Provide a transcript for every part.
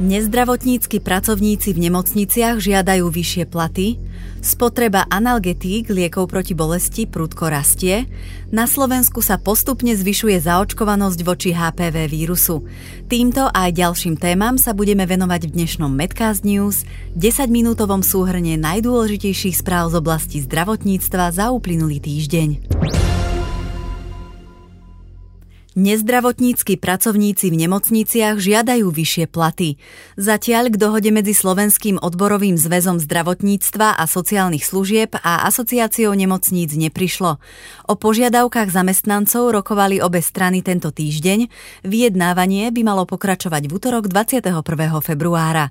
Nezdravotnícky pracovníci v nemocniciach žiadajú vyššie platy, spotreba analgetík, liekov proti bolesti, prudko rastie, na Slovensku sa postupne zvyšuje zaočkovanosť voči HPV vírusu. Týmto aj ďalším témam sa budeme venovať v dnešnom Medcast News, 10-minútovom súhrne najdôležitejších správ z oblasti zdravotníctva za uplynulý týždeň. Nezdravotníckí pracovníci v nemocniciach žiadajú vyššie platy. Zatiaľ k dohode medzi Slovenským odborovým zväzom zdravotníctva a sociálnych služieb a asociáciou nemocníc neprišlo. O požiadavkách zamestnancov rokovali obe strany tento týždeň. Vyjednávanie by malo pokračovať v útorok 21. februára.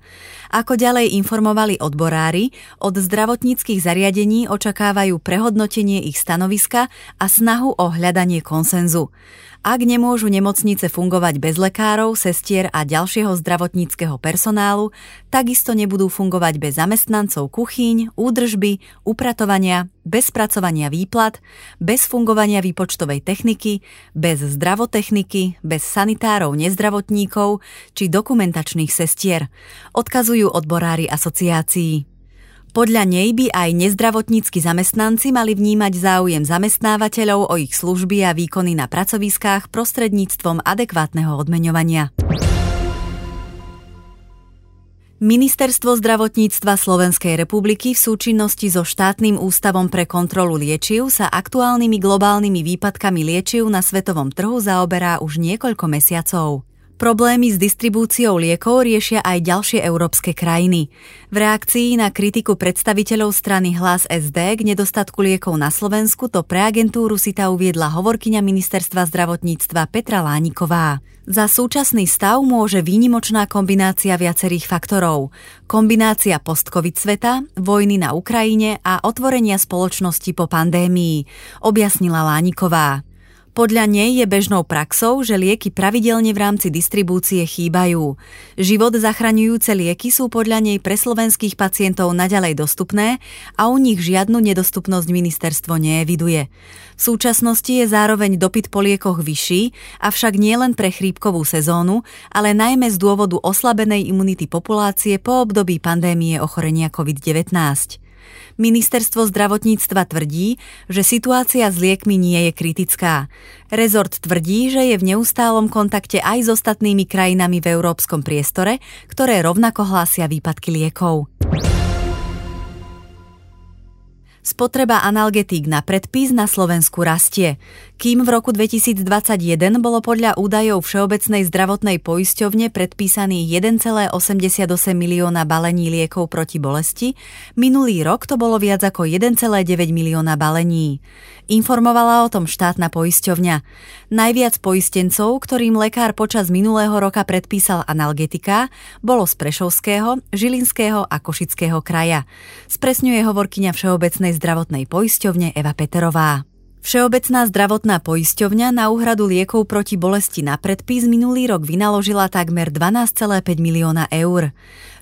Ako ďalej informovali odborári, od zdravotníckých zariadení očakávajú prehodnotenie ich stanoviska a snahu o hľadanie konsenzu. Ak nemôžu nemocnice fungovať bez lekárov, sestier a ďalšieho zdravotníckého personálu, takisto nebudú fungovať bez zamestnancov kuchyň, údržby, upratovania, bez spracovania výplat, bez fungovania výpočtovej techniky, bez zdravotechniky, bez sanitárov, nezdravotníkov či dokumentačných sestier, odkazujú odborári asociácií. Podľa nej by aj nezdravotnícky zamestnanci mali vnímať záujem zamestnávateľov o ich služby a výkony na pracoviskách prostredníctvom adekvátneho odmeňovania. Ministerstvo zdravotníctva Slovenskej republiky v súčinnosti so štátnym ústavom pre kontrolu liečiv sa aktuálnymi globálnymi výpadkami liečiv na svetovom trhu zaoberá už niekoľko mesiacov. Problémy s distribúciou liekov riešia aj ďalšie európske krajiny. V reakcii na kritiku predstaviteľov strany Hlas SD k nedostatku liekov na Slovensku to pre agentúru Sita uviedla hovorkyňa ministerstva zdravotníctva Petra Lániková. Za súčasný stav môže výnimočná kombinácia viacerých faktorov. Kombinácia post-covid sveta, vojny na Ukrajine a otvorenia spoločnosti po pandémii, objasnila Lániková. Podľa nej je bežnou praxou, že lieky pravidelne v rámci distribúcie chýbajú. Život zachraňujúce lieky sú podľa nej pre slovenských pacientov naďalej dostupné a u nich žiadnu nedostupnosť ministerstvo neeviduje. V súčasnosti je zároveň dopyt po liekoch vyšší, avšak nie len pre chrípkovú sezónu, ale najmä z dôvodu oslabenej imunity populácie po období pandémie ochorenia COVID-19. Ministerstvo zdravotníctva tvrdí, že situácia s liekmi nie je kritická. Rezort tvrdí, že je v neustálom kontakte aj s ostatnými krajinami v európskom priestore, ktoré rovnako hlásia výpadky liekov. Spotreba analgetík na predpis na Slovensku rastie. Kým v roku 2021 bolo podľa údajov Všeobecnej zdravotnej poisťovne predpísaných 1,88 milióna balení liekov proti bolesti, minulý rok to bolo viac ako 1,9 milióna balení. Informovala o tom štátna poisťovňa. Najviac poistencov, ktorým lekár počas minulého roka predpísal analgetika, bolo z Prešovského, Žilinského a Košického kraja. Spresňuje hovorkyňa Všeobecnej zdravotnej poisťovne Eva Peterová. Všeobecná zdravotná poisťovňa na úhradu liekov proti bolesti na predpis minulý rok vynaložila takmer 12,5 milióna eur.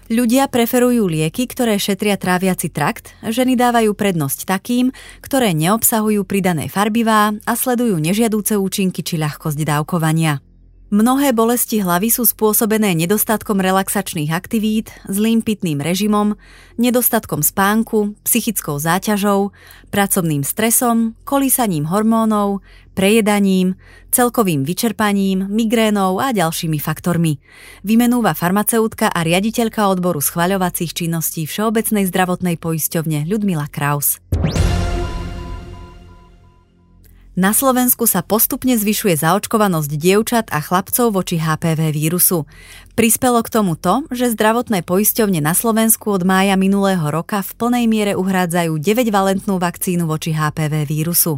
Ľudia preferujú lieky, ktoré šetria tráviaci trakt, ženy dávajú prednosť takým, ktoré neobsahujú pridané farbivá a sledujú nežiadúce účinky či ľahkosť dávkovania. Mnohé bolesti hlavy sú spôsobené nedostatkom relaxačných aktivít, zlým pitným režimom, nedostatkom spánku, psychickou záťažou, pracovným stresom, kolísaním hormónov, prejedaním, celkovým vyčerpaním, migrénou a ďalšími faktormi. Vymenúva farmaceutka a riaditeľka odboru schvaľovacích činností Všeobecnej zdravotnej poisťovne Ľudmila Kraus. Na Slovensku sa postupne zvyšuje zaočkovanosť dievčat a chlapcov voči HPV vírusu. Prispelo k tomu to, že zdravotné poisťovne na Slovensku od mája minulého roka v plnej miere uhrádzajú 9-valentnú vakcínu voči HPV vírusu.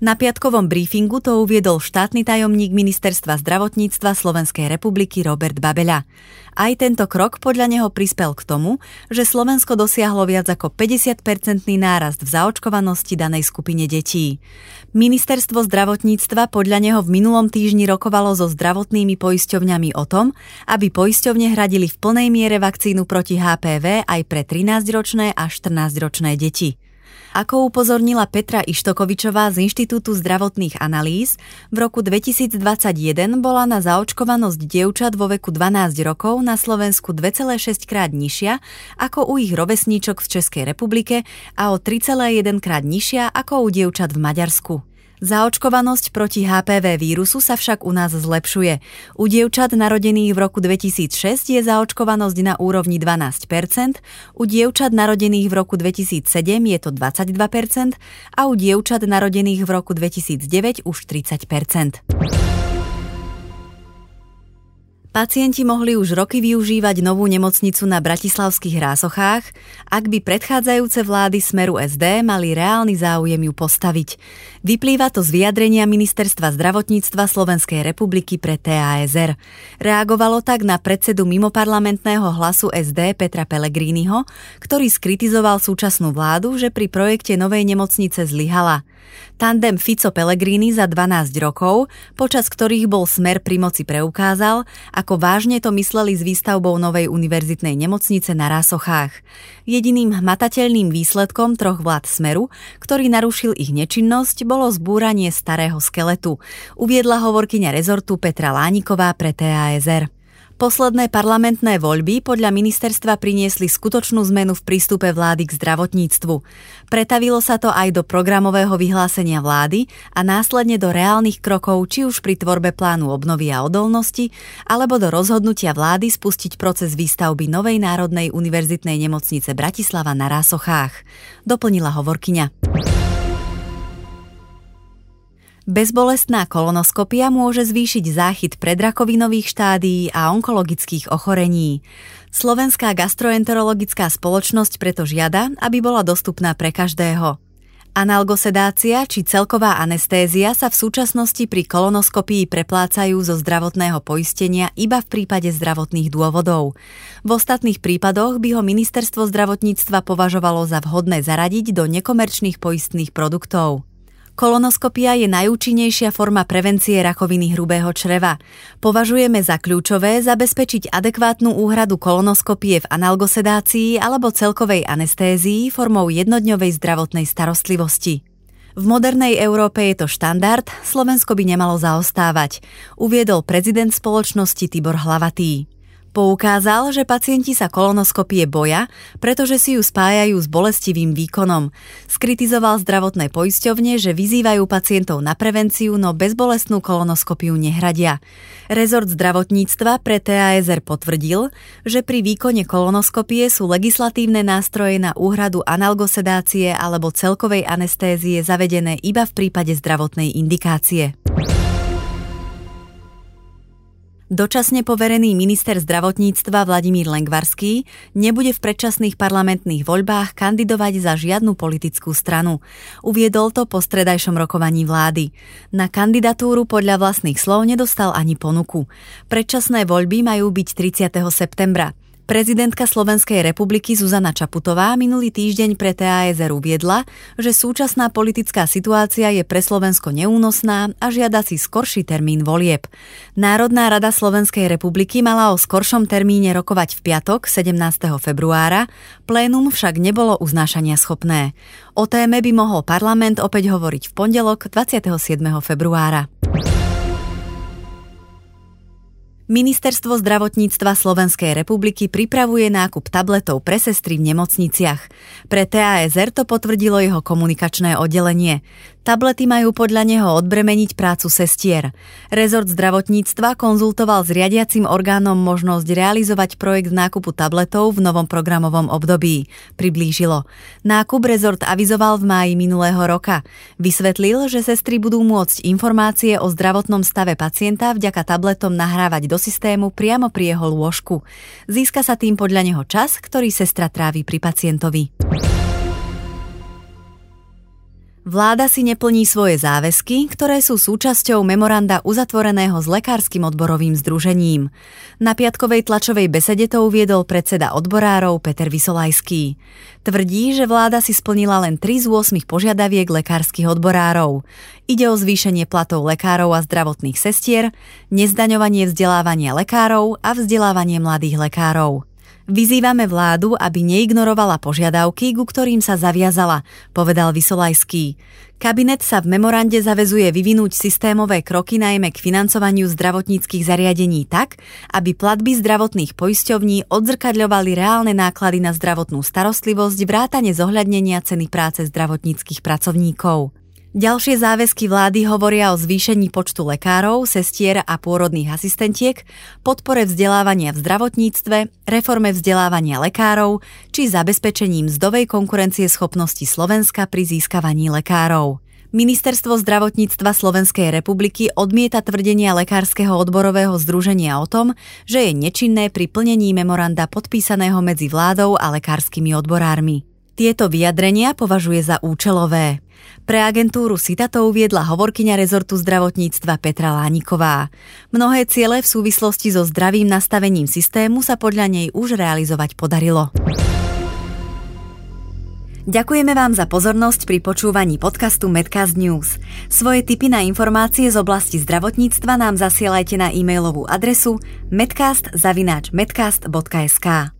Na piatkovom briefingu to uviedol štátny tajomník Ministerstva zdravotníctva Slovenskej republiky Robert Babeľa. Aj tento krok podľa neho prispel k tomu, že Slovensko dosiahlo viac ako 50-percentný nárast v zaočkovanosti danej skupine detí. Ministerstvo zdravotníctva podľa neho v minulom týždni rokovalo so zdravotnými poisťovňami o tom, aby poisťovne hradili v plnej miere vakcínu proti HPV aj pre 13-ročné a 14-ročné deti. Ako upozornila Petra Ištokovičová z Inštitútu zdravotných analýz, v roku 2021 bola na zaočkovanosť dievčat vo veku 12 rokov na Slovensku 2,6 krát nižšia ako u ich rovesníčok v Českej republike a o 3,1 krát nižšia ako u dievčat v Maďarsku. Zaočkovanosť proti HPV vírusu sa však u nás zlepšuje. U dievčat narodených v roku 2006 je zaočkovanosť na úrovni 12%, u dievčat narodených v roku 2007 je to 22% a u dievčat narodených v roku 2009 už 30%. Pacienti mohli už roky využívať novú nemocnicu na bratislavských rásochách, ak by predchádzajúce vlády Smeru SD mali reálny záujem ju postaviť. Vyplýva to z vyjadrenia Ministerstva zdravotníctva Slovenskej republiky pre TASR. Reagovalo tak na predsedu mimoparlamentného hlasu SD Petra Pellegriniho, ktorý skritizoval súčasnú vládu, že pri projekte novej nemocnice zlyhala. Tandem Fico Pellegrini za 12 rokov, počas ktorých bol smer pri moci preukázal, ako vážne to mysleli s výstavbou novej univerzitnej nemocnice na Rásochách. Jediným hmatateľným výsledkom troch vlád smeru, ktorý narušil ich nečinnosť, bolo zbúranie starého skeletu, uviedla hovorkyňa rezortu Petra Lániková pre TASR. Posledné parlamentné voľby podľa ministerstva priniesli skutočnú zmenu v prístupe vlády k zdravotníctvu. Pretavilo sa to aj do programového vyhlásenia vlády a následne do reálnych krokov, či už pri tvorbe plánu obnovy a odolnosti, alebo do rozhodnutia vlády spustiť proces výstavby Novej národnej univerzitnej nemocnice Bratislava na Rásochách. Doplnila hovorkyňa. Bezbolestná kolonoskopia môže zvýšiť záchyt predrakovinových štádií a onkologických ochorení. Slovenská gastroenterologická spoločnosť preto žiada, aby bola dostupná pre každého. Analgosedácia či celková anestézia sa v súčasnosti pri kolonoskopii preplácajú zo zdravotného poistenia iba v prípade zdravotných dôvodov. V ostatných prípadoch by ho ministerstvo zdravotníctva považovalo za vhodné zaradiť do nekomerčných poistných produktov. Kolonoskopia je najúčinnejšia forma prevencie rakoviny hrubého čreva. Považujeme za kľúčové zabezpečiť adekvátnu úhradu kolonoskopie v analgosedácii alebo celkovej anestézii formou jednodňovej zdravotnej starostlivosti. V modernej Európe je to štandard, Slovensko by nemalo zaostávať, uviedol prezident spoločnosti Tibor Hlavatý. Poukázal, že pacienti sa kolonoskopie boja, pretože si ju spájajú s bolestivým výkonom. Skritizoval zdravotné poisťovne, že vyzývajú pacientov na prevenciu, no bezbolestnú kolonoskopiu nehradia. Rezort zdravotníctva pre TASR potvrdil, že pri výkone kolonoskopie sú legislatívne nástroje na úhradu analgosedácie alebo celkovej anestézie zavedené iba v prípade zdravotnej indikácie. Dočasne poverený minister zdravotníctva Vladimír Lengvarský nebude v predčasných parlamentných voľbách kandidovať za žiadnu politickú stranu. Uviedol to po stredajšom rokovaní vlády. Na kandidatúru podľa vlastných slov nedostal ani ponuku. Predčasné voľby majú byť 30. septembra. Prezidentka Slovenskej republiky Zuzana Čaputová minulý týždeň pre TASR uviedla, že súčasná politická situácia je pre Slovensko neúnosná a žiada si skorší termín volieb. Národná rada Slovenskej republiky mala o skoršom termíne rokovať v piatok 17. februára, plénum však nebolo uznášania schopné. O téme by mohol parlament opäť hovoriť v pondelok 27. februára. Ministerstvo zdravotníctva Slovenskej republiky pripravuje nákup tabletov pre sestry v nemocniciach. Pre TASR to potvrdilo jeho komunikačné oddelenie. Tablety majú podľa neho odbremeniť prácu sestier. Rezort zdravotníctva konzultoval s riadiacim orgánom možnosť realizovať projekt nákupu tabletov v novom programovom období. Priblížilo. Nákup rezort avizoval v máji minulého roka. Vysvetlil, že sestry budú môcť informácie o zdravotnom stave pacienta vďaka tabletom nahrávať do systému priamo pri jeho lôžku. Získa sa tým podľa neho čas, ktorý sestra trávi pri pacientovi. Vláda si neplní svoje záväzky, ktoré sú súčasťou memoranda uzatvoreného s Lekárskym odborovým združením. Na piatkovej tlačovej besede to uviedol predseda odborárov Peter Vysolajský. Tvrdí, že vláda si splnila len 3 z 8 požiadaviek lekárskych odborárov. Ide o zvýšenie platov lekárov a zdravotných sestier, nezdaňovanie vzdelávania lekárov a vzdelávanie mladých lekárov. Vyzývame vládu, aby neignorovala požiadavky, ku ktorým sa zaviazala, povedal Vysolajský. Kabinet sa v memorande zavezuje vyvinúť systémové kroky najmä k financovaniu zdravotníckých zariadení tak, aby platby zdravotných poisťovní odzrkadľovali reálne náklady na zdravotnú starostlivosť vrátane zohľadnenia ceny práce zdravotníckých pracovníkov. Ďalšie záväzky vlády hovoria o zvýšení počtu lekárov, sestier a pôrodných asistentiek, podpore vzdelávania v zdravotníctve, reforme vzdelávania lekárov či zabezpečení mzdovej konkurencie schopnosti Slovenska pri získavaní lekárov. Ministerstvo zdravotníctva Slovenskej republiky odmieta tvrdenia Lekárskeho odborového združenia o tom, že je nečinné pri plnení memoranda podpísaného medzi vládou a lekárskymi odborármi. Tieto vyjadrenia považuje za účelové. Pre agentúru SITA to uviedla hovorkyňa rezortu zdravotníctva Petra Lániková. Mnohé ciele v súvislosti so zdravým nastavením systému sa podľa nej už realizovať podarilo. Ďakujeme vám za pozornosť pri počúvaní podcastu Medcast News. Svoje tipy na informácie z oblasti zdravotníctva nám zasielajte na e-mailovú adresu medcast.medcast.sk.